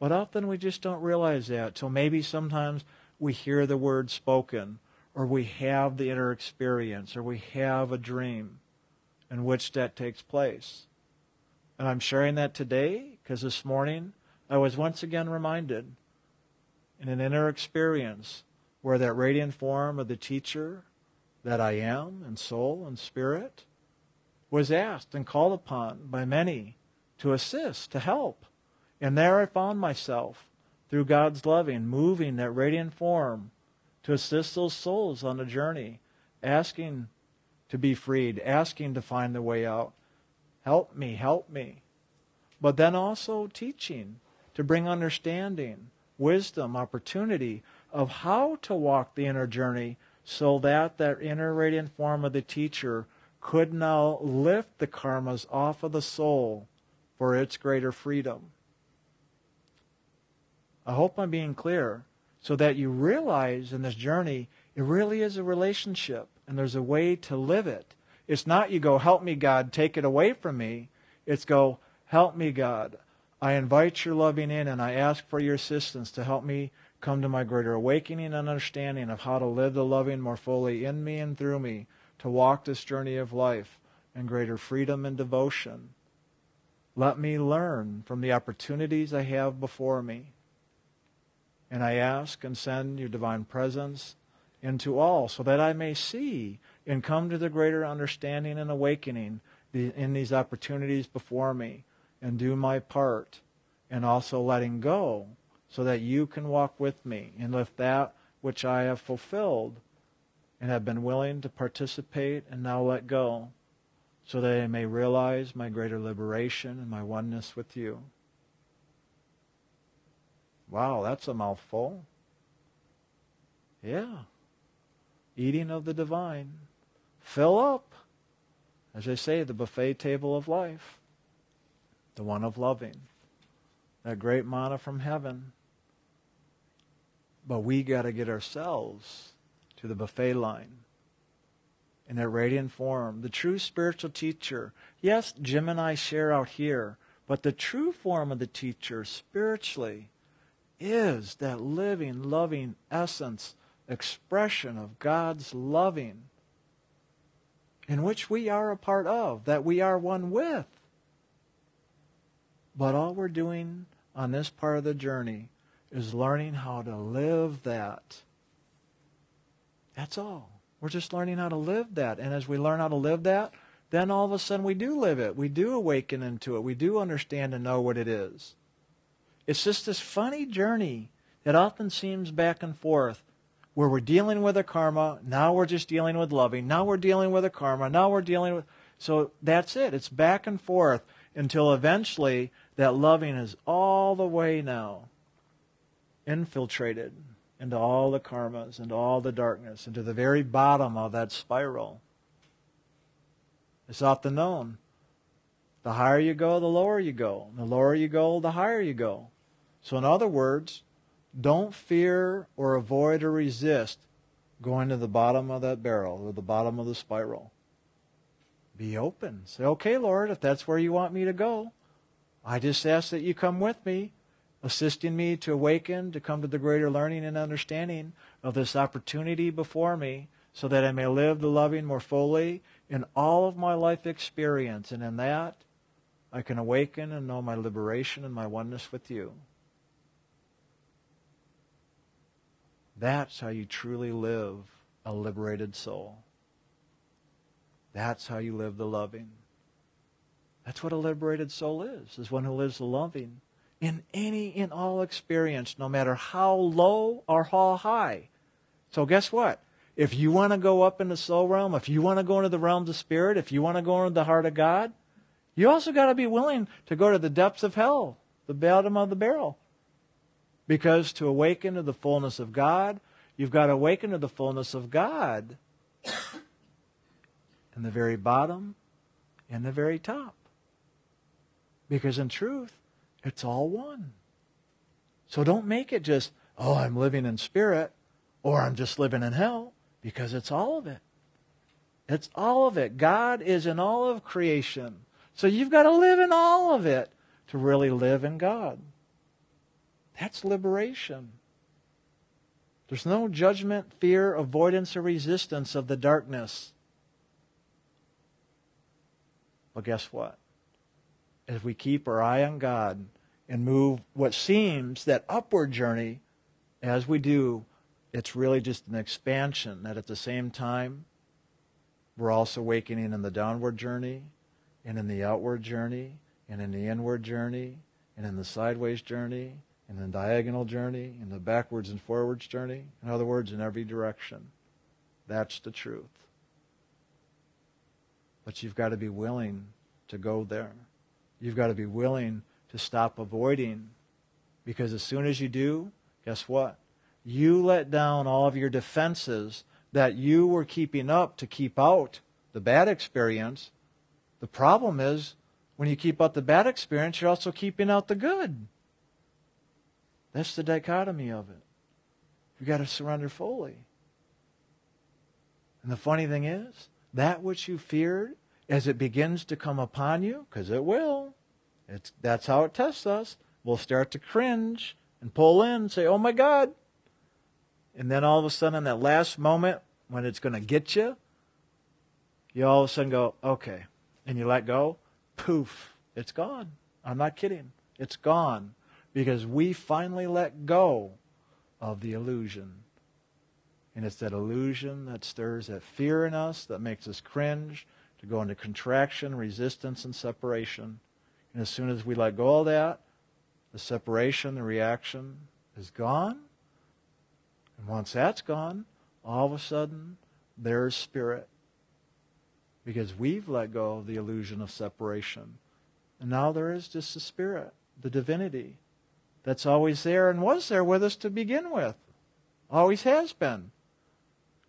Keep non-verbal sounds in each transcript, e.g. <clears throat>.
But often we just don't realize that. till maybe sometimes we hear the word spoken, or we have the inner experience, or we have a dream in which that takes place. And I'm sharing that today because this morning I was once again reminded in an inner experience where that radiant form of the teacher that I am in soul and spirit was asked and called upon by many to assist, to help. And there I found myself, through God's loving, moving that radiant form to assist those souls on the journey, asking to be freed, asking to find the way out. Help me, help me. But then also teaching to bring understanding, wisdom, opportunity of how to walk the inner journey so that that inner radiant form of the teacher could now lift the karmas off of the soul for its greater freedom. I hope I'm being clear so that you realize in this journey it really is a relationship and there's a way to live it. It's not you go, help me, God, take it away from me. It's go, help me, God. I invite your loving in and I ask for your assistance to help me come to my greater awakening and understanding of how to live the loving more fully in me and through me, to walk this journey of life in greater freedom and devotion. Let me learn from the opportunities I have before me. And I ask and send your divine presence into all so that I may see and come to the greater understanding and awakening in these opportunities before me and do my part and also letting go so that you can walk with me and lift that which I have fulfilled and have been willing to participate and now let go so that I may realize my greater liberation and my oneness with you. Wow, that's a mouthful. Yeah. Eating of the divine. Fill up. As I say, the buffet table of life. The one of loving. That great manna from heaven. But we got to get ourselves to the buffet line in that radiant form. The true spiritual teacher. Yes, Jim and I share out here, but the true form of the teacher spiritually is that living, loving essence, expression of God's loving, in which we are a part of, that we are one with. But all we're doing on this part of the journey is learning how to live that. That's all. We're just learning how to live that. And as we learn how to live that, then all of a sudden we do live it. We do awaken into it. We do understand and know what it is. It's just this funny journey that often seems back and forth where we're dealing with a karma, now we're just dealing with loving, now we're dealing with a karma, now we're dealing with. So that's it. It's back and forth until eventually that loving is all the way now infiltrated into all the karmas, into all the darkness, into the very bottom of that spiral. It's often known. The higher you go, the lower you go. The lower you go, the higher you go. So, in other words, don't fear or avoid or resist going to the bottom of that barrel or the bottom of the spiral. Be open. Say, okay, Lord, if that's where you want me to go, I just ask that you come with me, assisting me to awaken, to come to the greater learning and understanding of this opportunity before me, so that I may live the loving more fully in all of my life experience. And in that, I can awaken and know my liberation and my oneness with you. That's how you truly live a liberated soul. That's how you live the loving. That's what a liberated soul is, is one who lives the loving in any in all experience, no matter how low or how high. So guess what? If you want to go up in the soul realm, if you want to go into the realms of spirit, if you want to go into the heart of God, you also got to be willing to go to the depths of hell, the bottom of the barrel. Because to awaken to the fullness of God, you've got to awaken to the fullness of God in the very bottom and the very top. Because in truth, it's all one. So don't make it just, oh, I'm living in spirit or I'm just living in hell because it's all of it. It's all of it. God is in all of creation. So you've got to live in all of it to really live in God. That's liberation. There's no judgment, fear, avoidance, or resistance of the darkness. But guess what? If we keep our eye on God and move what seems that upward journey, as we do, it's really just an expansion that at the same time, we're also awakening in the downward journey and in the outward journey and in the inward journey and in the sideways journey and the diagonal journey in the backwards and forwards journey. In other words, in every direction. That's the truth. But you've got to be willing to go there. You've got to be willing to stop avoiding. Because as soon as you do, guess what? You let down all of your defenses that you were keeping up to keep out the bad experience. The problem is when you keep out the bad experience, you're also keeping out the good. That's the dichotomy of it. You've got to surrender fully. And the funny thing is, that which you feared, as it begins to come upon you, because it will, it's, that's how it tests us, we'll start to cringe and pull in and say, oh my God. And then all of a sudden, in that last moment when it's going to get you, you all of a sudden go, okay. And you let go, poof, it's gone. I'm not kidding. It's gone because we finally let go of the illusion. And it's that illusion that stirs that fear in us that makes us cringe, to go into contraction, resistance, and separation. And as soon as we let go of that, the separation, the reaction is gone. And once that's gone, all of a sudden, there's spirit. Because we've let go of the illusion of separation. And now there is just the spirit, the divinity, that's always there and was there with us to begin with. Always has been.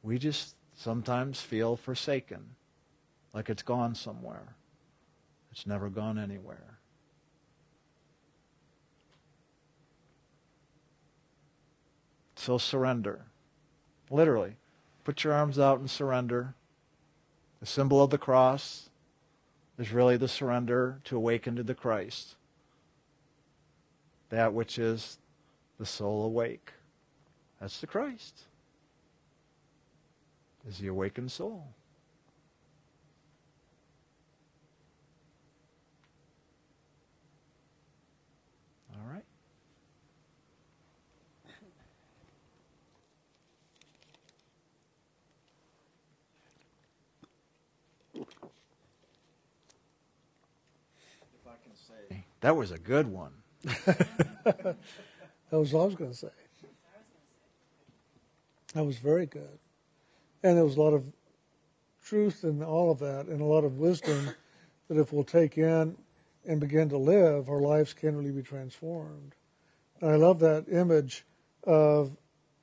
We just sometimes feel forsaken, like it's gone somewhere. It's never gone anywhere. So surrender. Literally. Put your arms out and surrender. The symbol of the cross is really the surrender to awaken to the Christ that which is the soul awake. That's the Christ, is the awakened soul. All right. If I can say, that was a good one. <laughs> that was all I was going to say. That was very good. And there was a lot of truth in all of that and a lot of wisdom <laughs> that if we'll take in and begin to live, our lives can really be transformed. And I love that image of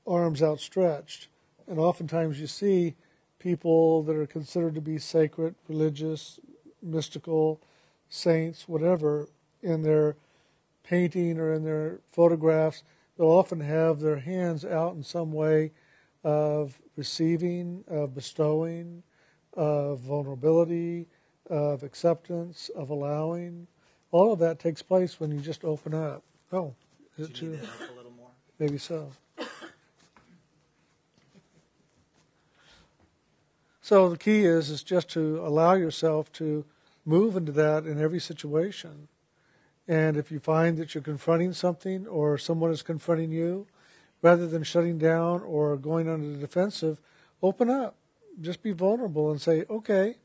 arms outstretched. And oftentimes you see people that are considered to be sacred, religious, mystical, saints, whatever, in their painting or in their photographs, they'll often have their hands out in some way of receiving, of bestowing, of vulnerability, of acceptance, of allowing. All of that takes place when you just open up. Oh, is it too? Maybe so. So the key is is just to allow yourself to move into that in every situation. And if you find that you're confronting something or someone is confronting you, rather than shutting down or going on the defensive, open up. Just be vulnerable and say, okay,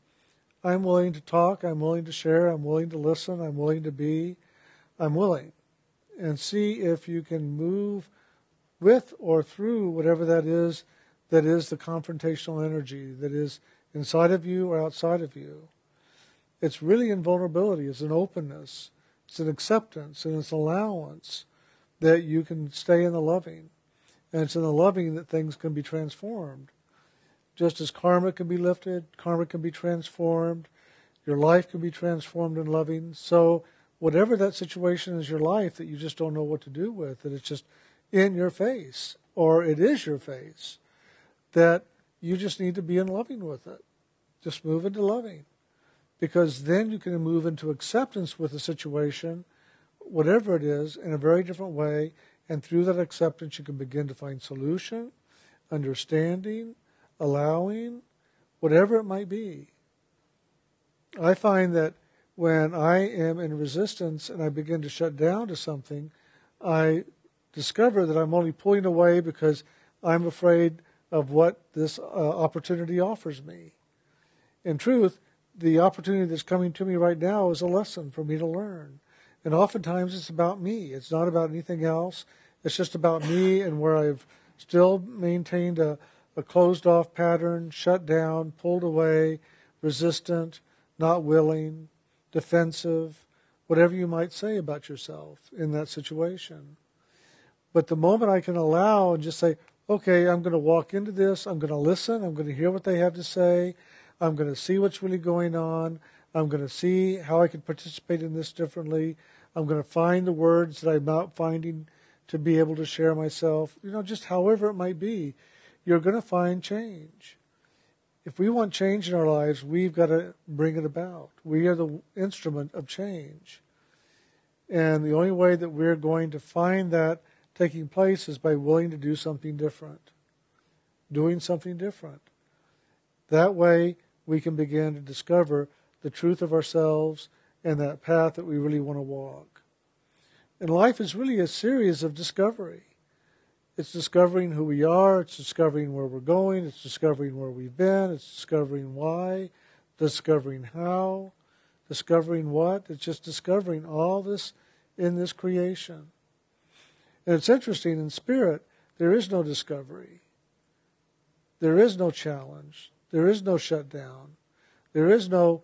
I'm willing to talk, I'm willing to share, I'm willing to listen, I'm willing to be, I'm willing. And see if you can move with or through whatever that is that is the confrontational energy that is inside of you or outside of you. It's really in vulnerability, it's an openness. It's an acceptance and it's an allowance that you can stay in the loving. And it's in the loving that things can be transformed. Just as karma can be lifted, karma can be transformed, your life can be transformed in loving. So, whatever that situation is your life that you just don't know what to do with, that it's just in your face, or it is your face, that you just need to be in loving with it. Just move into loving because then you can move into acceptance with the situation, whatever it is, in a very different way, And through that acceptance, you can begin to find solution, understanding, allowing, whatever it might be. I find that when I am in resistance and I begin to shut down to something, I discover that I'm only pulling away because I'm afraid of what this uh, opportunity offers me. In truth, the opportunity that's coming to me right now is a lesson for me to learn. And oftentimes it's about me. It's not about anything else. It's just about me and where I've still maintained a, a closed off pattern, shut down, pulled away, resistant, not willing, defensive, whatever you might say about yourself in that situation. But the moment I can allow and just say, okay, I'm going to walk into this, I'm going to listen, I'm going to hear what they have to say, I'm going to see what's really going on, I'm going to see how I can participate in this differently, I'm going to find the words that I'm not finding to be able to share myself, you know, just however it might be, you're going to find change. If we want change in our lives, we've got to bring it about. We are the instrument of change. And the only way that we're going to find that taking place is by willing to do something different. Doing something different. That way, we can begin to discover the truth of ourselves and that path that we really want to walk. And life is really a series of discovery. It's discovering who we are, it's discovering where we're going, it's discovering where we've been, it's discovering why, discovering how, discovering what. It's just discovering all this in this creation. And it's interesting, in spirit, there is no discovery. There is no challenge. There is no shutdown. There is no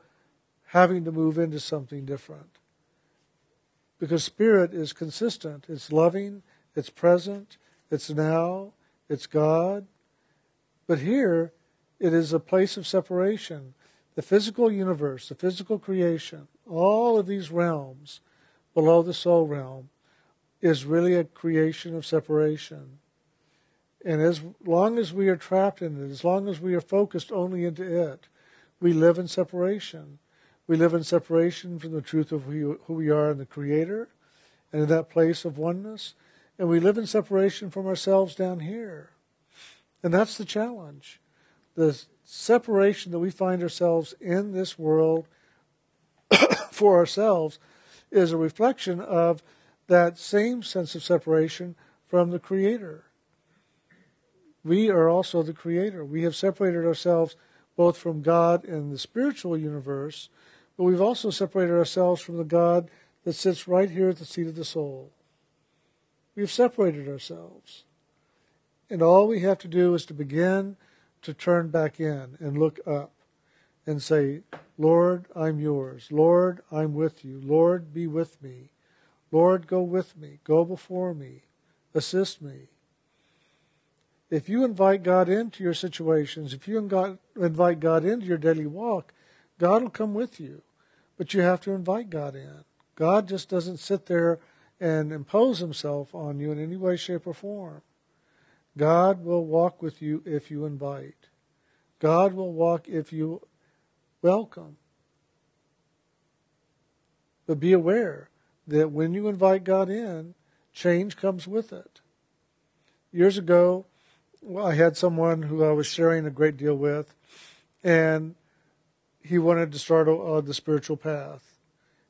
having to move into something different. Because spirit is consistent. It's loving, it's present, it's now, it's God. But here, it is a place of separation. The physical universe, the physical creation, all of these realms below the soul realm is really a creation of separation. And as long as we are trapped in it, as long as we are focused only into it, we live in separation. We live in separation from the truth of who we are in the Creator and in that place of oneness. And we live in separation from ourselves down here. And that's the challenge. The separation that we find ourselves in this world <coughs> for ourselves is a reflection of that same sense of separation from the Creator. We are also the Creator. We have separated ourselves both from God and the spiritual universe, but we've also separated ourselves from the God that sits right here at the seat of the soul. We've separated ourselves. And all we have to do is to begin to turn back in and look up and say, Lord, I'm yours. Lord, I'm with you. Lord, be with me. Lord, go with me, go before me, assist me. If you invite God into your situations, if you invite God into your daily walk, God will come with you. But you have to invite God in. God just doesn't sit there and impose himself on you in any way, shape, or form. God will walk with you if you invite. God will walk if you welcome. But be aware that when you invite God in, change comes with it. Years ago, well, I had someone who I was sharing a great deal with, and he wanted to start uh, the spiritual path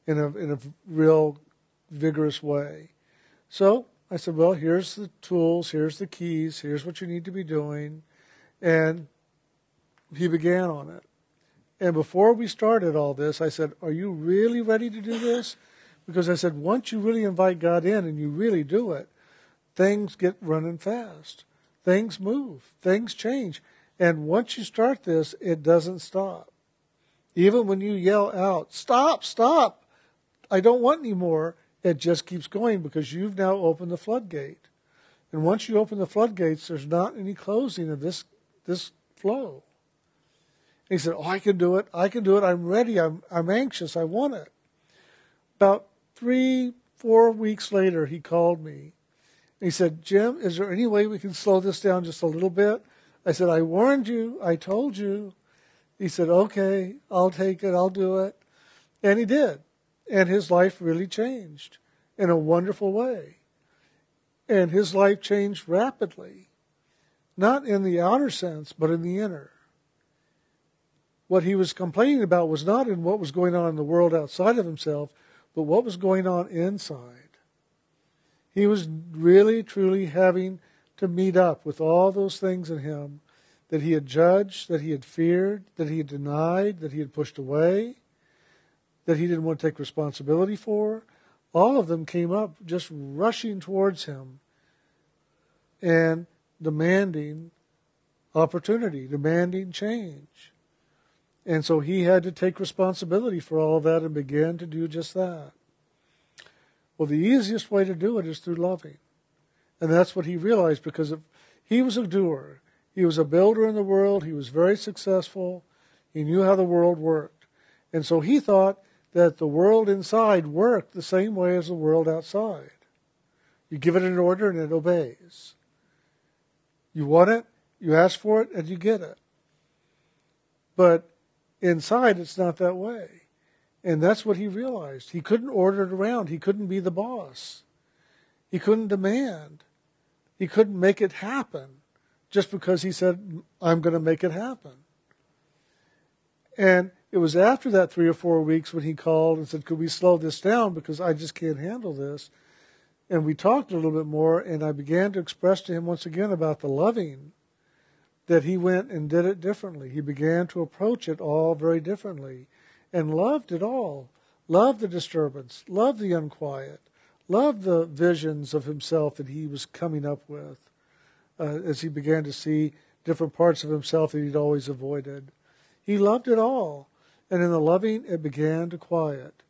in a in a real vigorous way. So I said, "Well, here's the tools, here's the keys, here's what you need to be doing," and he began on it. And before we started all this, I said, "Are you really ready to do this?" Because I said, once you really invite God in and you really do it, things get running fast. Things move. Things change. And once you start this, it doesn't stop. Even when you yell out, stop, stop, I don't want any more, it just keeps going because you've now opened the floodgate. And once you open the floodgates, there's not any closing of this, this flow. And he said, Oh, I can do it. I can do it. I'm ready. I'm, I'm anxious. I want it. About three, four weeks later, he called me. He said, Jim, is there any way we can slow this down just a little bit? I said, I warned you. I told you. He said, okay, I'll take it. I'll do it. And he did. And his life really changed in a wonderful way. And his life changed rapidly, not in the outer sense, but in the inner. What he was complaining about was not in what was going on in the world outside of himself, but what was going on inside. He was really, truly having to meet up with all those things in him that he had judged, that he had feared, that he had denied, that he had pushed away, that he didn't want to take responsibility for. All of them came up just rushing towards him and demanding opportunity, demanding change. And so he had to take responsibility for all that and began to do just that. Well, the easiest way to do it is through loving. And that's what he realized because he was a doer. He was a builder in the world. He was very successful. He knew how the world worked. And so he thought that the world inside worked the same way as the world outside. You give it an order and it obeys. You want it, you ask for it, and you get it. But inside, it's not that way. And that's what he realized. He couldn't order it around. He couldn't be the boss. He couldn't demand. He couldn't make it happen just because he said, I'm going to make it happen. And it was after that three or four weeks when he called and said, Could we slow this down because I just can't handle this? And we talked a little bit more, and I began to express to him once again about the loving that he went and did it differently. He began to approach it all very differently and loved it all. Loved the disturbance, loved the unquiet, loved the visions of himself that he was coming up with uh, as he began to see different parts of himself that he'd always avoided. He loved it all. And in the loving, it began to quiet.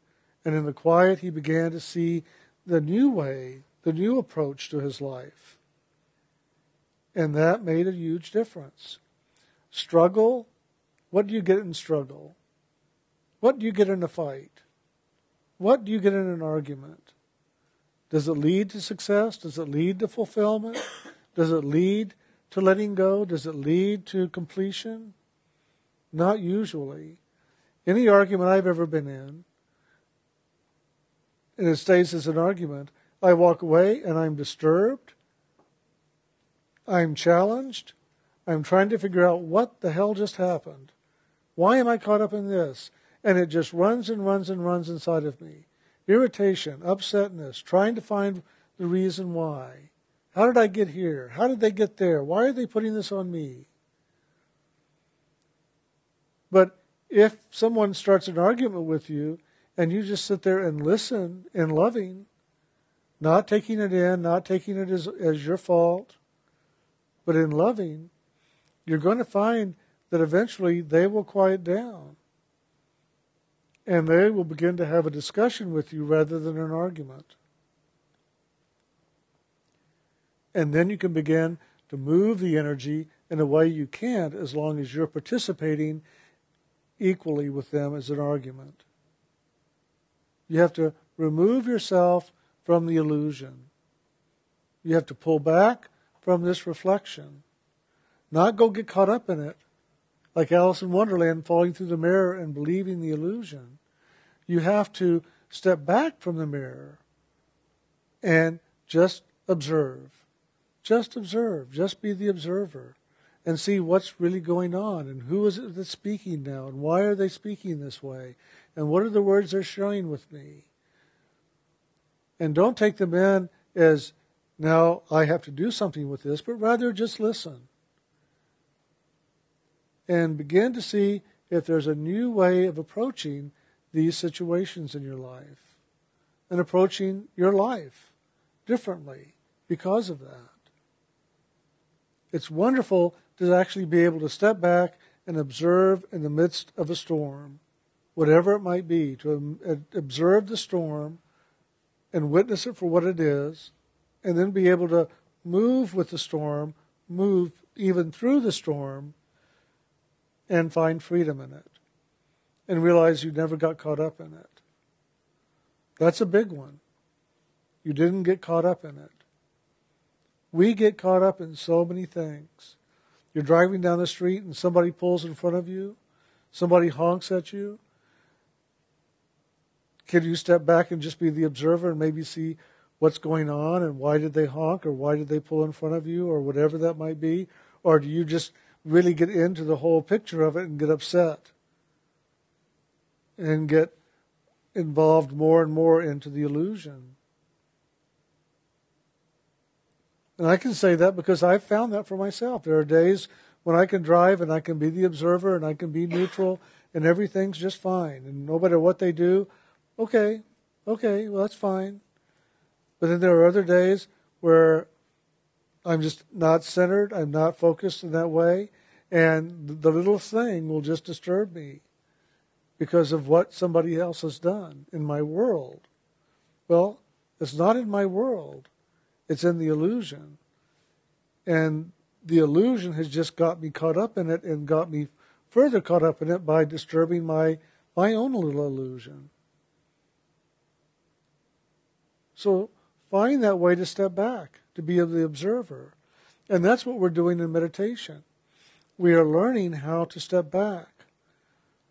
And in the quiet, he began to see the new way, the new approach to his life. And that made a huge difference. Struggle, what do you get in struggle? What do you get in a fight? What do you get in an argument? Does it lead to success? Does it lead to fulfillment? <coughs> Does it lead to letting go? Does it lead to completion? Not usually. Any argument I've ever been in, and it stays as an argument, I walk away and I'm disturbed. I'm challenged. I'm trying to figure out what the hell just happened. Why am I caught up in this? And it just runs and runs and runs inside of me. Irritation, upsetness, trying to find the reason why. How did I get here? How did they get there? Why are they putting this on me? But if someone starts an argument with you and you just sit there and listen in loving, not taking it in, not taking it as, as your fault, but in loving, you're going to find that eventually they will quiet down. And they will begin to have a discussion with you rather than an argument. And then you can begin to move the energy in a way you can't as long as you're participating equally with them as an argument. You have to remove yourself from the illusion. You have to pull back from this reflection, not go get caught up in it, like Alice in Wonderland falling through the mirror and believing the illusion. You have to step back from the mirror and just observe. Just observe. Just be the observer and see what's really going on and who is it that's speaking now and why are they speaking this way and what are the words they're sharing with me. And don't take them in as now I have to do something with this, but rather just listen and begin to see if there's a new way of approaching these situations in your life and approaching your life differently because of that. It's wonderful to actually be able to step back and observe in the midst of a storm, whatever it might be, to observe the storm and witness it for what it is, and then be able to move with the storm, move even through the storm, and find freedom in it, and realize you never got caught up in it. That's a big one. You didn't get caught up in it. We get caught up in so many things. You're driving down the street and somebody pulls in front of you, somebody honks at you. Can you step back and just be the observer and maybe see what's going on and why did they honk or why did they pull in front of you or whatever that might be? Or do you just really get into the whole picture of it and get upset and get involved more and more into the illusion? And I can say that because I've found that for myself. There are days when I can drive and I can be the observer and I can be neutral and everything's just fine. And no matter what they do, okay, okay, well, that's fine. But then there are other days where I'm just not centered, I'm not focused in that way, and the little thing will just disturb me because of what somebody else has done in my world. Well, it's not in my world, it's in the illusion. And the illusion has just got me caught up in it and got me further caught up in it by disturbing my, my own little illusion. So find that way to step back, to be of the observer. And that's what we're doing in meditation. We are learning how to step back,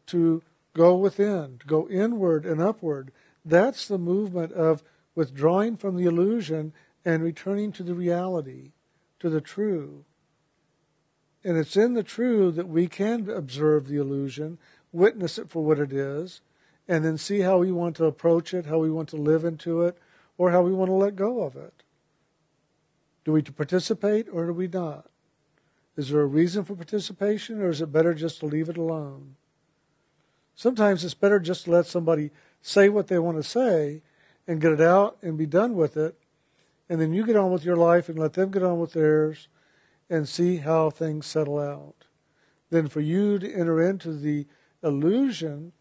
to go within, to go inward and upward. That's the movement of withdrawing from the illusion and returning to the reality, to the true. And it's in the true that we can observe the illusion, witness it for what it is, and then see how we want to approach it, how we want to live into it, or how we want to let go of it. Do we participate or do we not? Is there a reason for participation or is it better just to leave it alone? Sometimes it's better just to let somebody say what they want to say and get it out and be done with it. And then you get on with your life and let them get on with theirs and see how things settle out. Then for you to enter into the illusion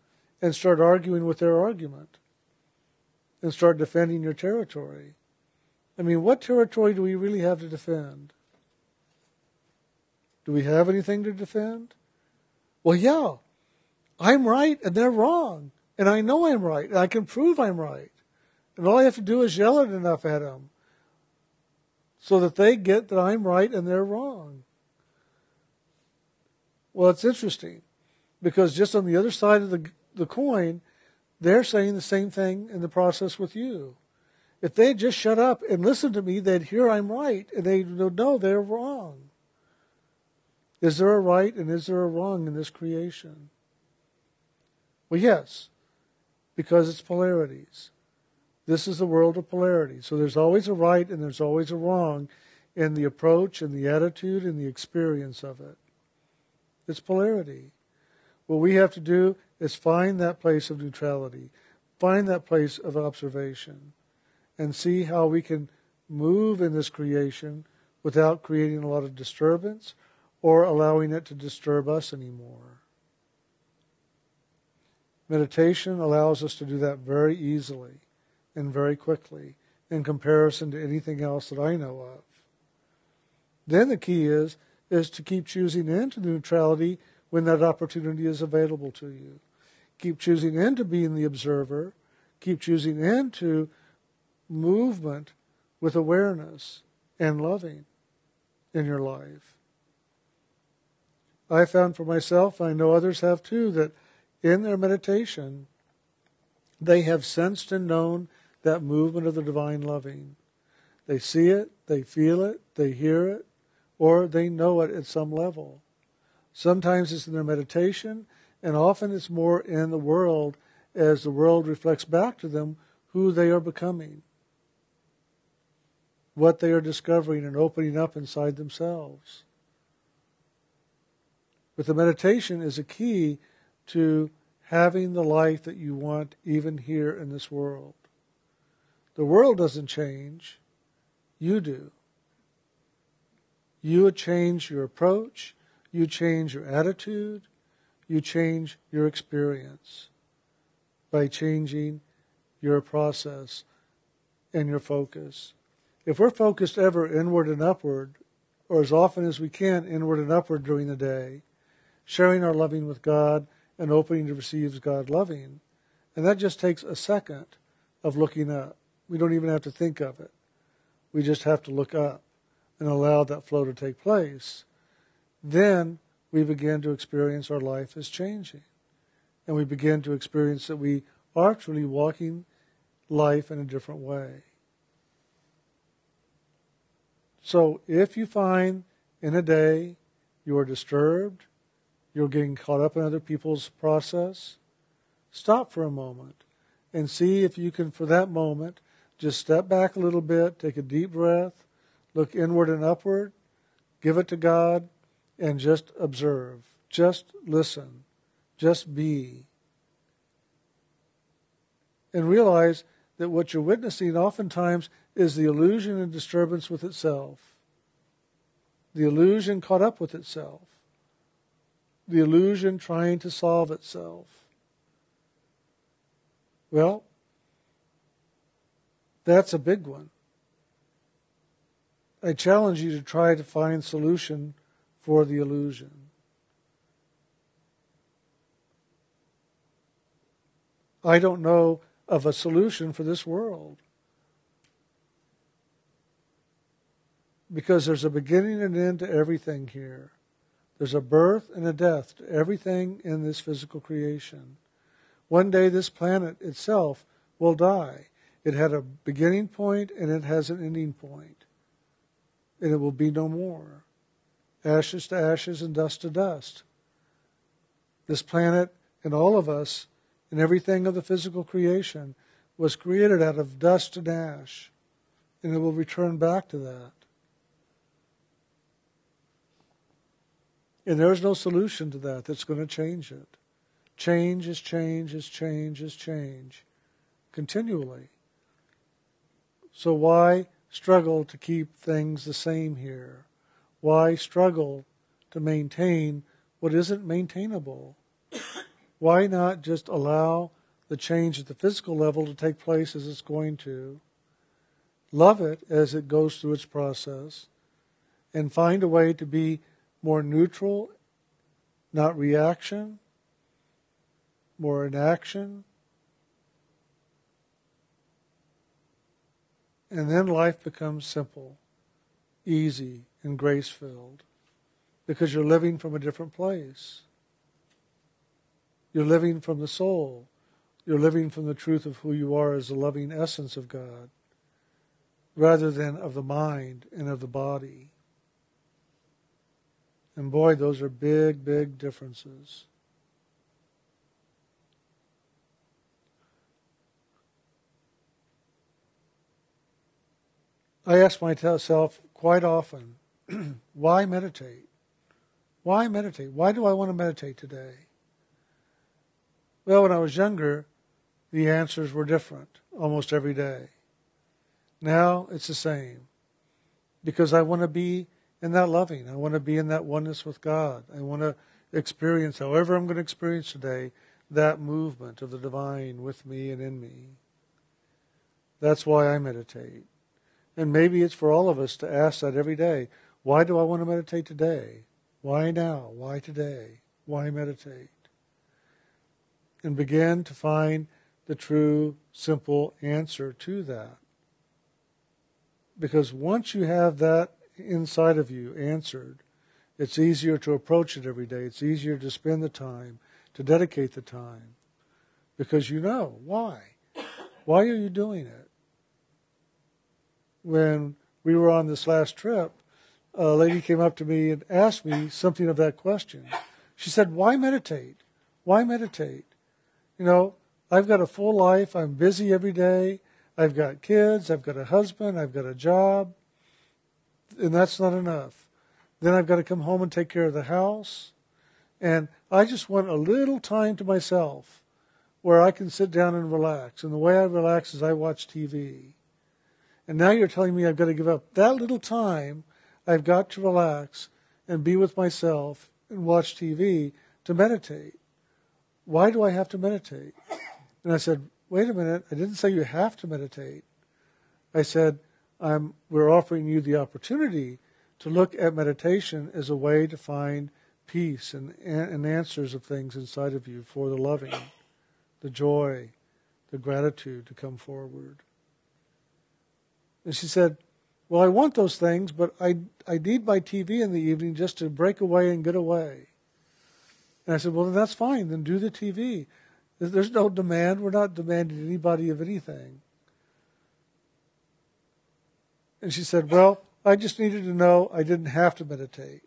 and start arguing with their argument and start defending your territory. I mean, what territory do we really have to defend? Do we have anything to defend? Well, yeah. I'm right and they're wrong. And I know I'm right. And I can prove I'm right. And all I have to do is yell it enough at them so that they get that I'm right and they're wrong. Well, it's interesting because just on the other side of the, the coin, they're saying the same thing in the process with you. If they just shut up and listen to me, they'd hear I'm right and they would know they're wrong. Is there a right and is there a wrong in this creation? Well, yes, because it's polarities. This is the world of polarity. So there's always a right and there's always a wrong in the approach and the attitude and the experience of it. It's polarity. What we have to do is find that place of neutrality, find that place of observation, and see how we can move in this creation without creating a lot of disturbance or allowing it to disturb us anymore. Meditation allows us to do that very easily and very quickly in comparison to anything else that I know of. Then the key is is to keep choosing into neutrality when that opportunity is available to you. Keep choosing into being the observer. Keep choosing into movement with awareness and loving in your life. I found for myself, I know others have too, that in their meditation, they have sensed and known that movement of the divine loving. They see it, they feel it, they hear it, or they know it at some level. Sometimes it's in their meditation, and often it's more in the world as the world reflects back to them who they are becoming, what they are discovering and opening up inside themselves. But the meditation is a key to having the life that you want even here in this world. The world doesn't change, you do. You change your approach, you change your attitude, you change your experience by changing your process and your focus. If we're focused ever inward and upward, or as often as we can inward and upward during the day, sharing our loving with God and opening to receive God loving, and that just takes a second of looking up. We don't even have to think of it. We just have to look up and allow that flow to take place. Then we begin to experience our life as changing. And we begin to experience that we are truly walking life in a different way. So if you find in a day you are disturbed, you're getting caught up in other people's process, stop for a moment and see if you can, for that moment, just step back a little bit, take a deep breath, look inward and upward, give it to God, and just observe. Just listen. Just be. And realize that what you're witnessing oftentimes is the illusion and disturbance with itself. The illusion caught up with itself. The illusion trying to solve itself. Well, that's a big one. I challenge you to try to find solution for the illusion. I don't know of a solution for this world. Because there's a beginning and end to everything here. There's a birth and a death to everything in this physical creation. One day this planet itself will die. It had a beginning point and it has an ending point. And it will be no more. Ashes to ashes and dust to dust. This planet and all of us and everything of the physical creation was created out of dust and ash. And it will return back to that. And there's no solution to that that's going to change it. Change is change is change is change continually. So why struggle to keep things the same here? Why struggle to maintain what isn't maintainable? Why not just allow the change at the physical level to take place as it's going to? Love it as it goes through its process and find a way to be more neutral, not reaction, more in action. And then life becomes simple, easy, and grace filled because you're living from a different place. You're living from the soul. You're living from the truth of who you are as the loving essence of God rather than of the mind and of the body. And boy, those are big, big differences. I ask myself quite often, <clears throat> why meditate? Why meditate? Why do I want to meditate today? Well, when I was younger, the answers were different almost every day. Now it's the same because I want to be in that loving. I want to be in that oneness with God. I want to experience, however I'm going to experience today, that movement of the divine with me and in me. That's why I meditate. And maybe it's for all of us to ask that every day. Why do I want to meditate today? Why now? Why today? Why meditate? And begin to find the true, simple answer to that. Because once you have that inside of you answered, it's easier to approach it every day. It's easier to spend the time, to dedicate the time. Because you know. Why? Why are you doing it? when we were on this last trip, a lady came up to me and asked me something of that question. She said, Why meditate? Why meditate? You know, I've got a full life. I'm busy every day. I've got kids. I've got a husband. I've got a job. And that's not enough. Then I've got to come home and take care of the house. And I just want a little time to myself where I can sit down and relax. And the way I relax is I watch TV. And now you're telling me I've got to give up that little time I've got to relax and be with myself and watch TV to meditate. Why do I have to meditate? And I said, wait a minute, I didn't say you have to meditate. I said, I'm, we're offering you the opportunity to look at meditation as a way to find peace and, and answers of things inside of you for the loving, the joy, the gratitude to come forward. And she said, Well, I want those things, but I, I need my TV in the evening just to break away and get away. And I said, Well, then that's fine. Then do the TV. There's no demand. We're not demanding anybody of anything. And she said, Well, I just needed to know I didn't have to meditate.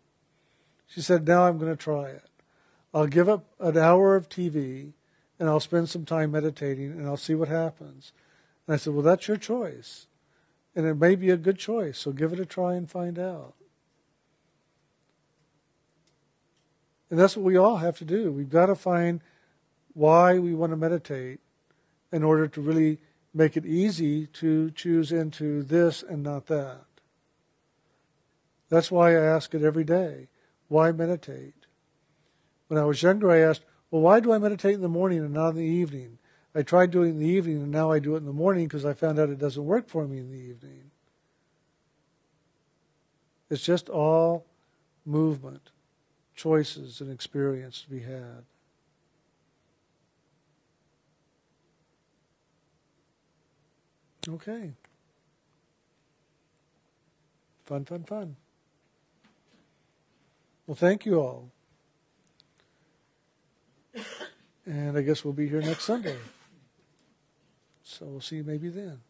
She said, Now I'm going to try it. I'll give up an hour of TV and I'll spend some time meditating and I'll see what happens. And I said, Well, that's your choice. And it may be a good choice, so give it a try and find out. And that's what we all have to do. We've got to find why we want to meditate in order to really make it easy to choose into this and not that. That's why I ask it every day. Why meditate? When I was younger, I asked, well, why do I meditate in the morning and not in the evening? I tried doing it in the evening, and now I do it in the morning because I found out it doesn't work for me in the evening. It's just all movement, choices, and experience to be had. Okay. Fun, fun, fun. Well, thank you all. And I guess we'll be here next Sunday. So we'll see you maybe then.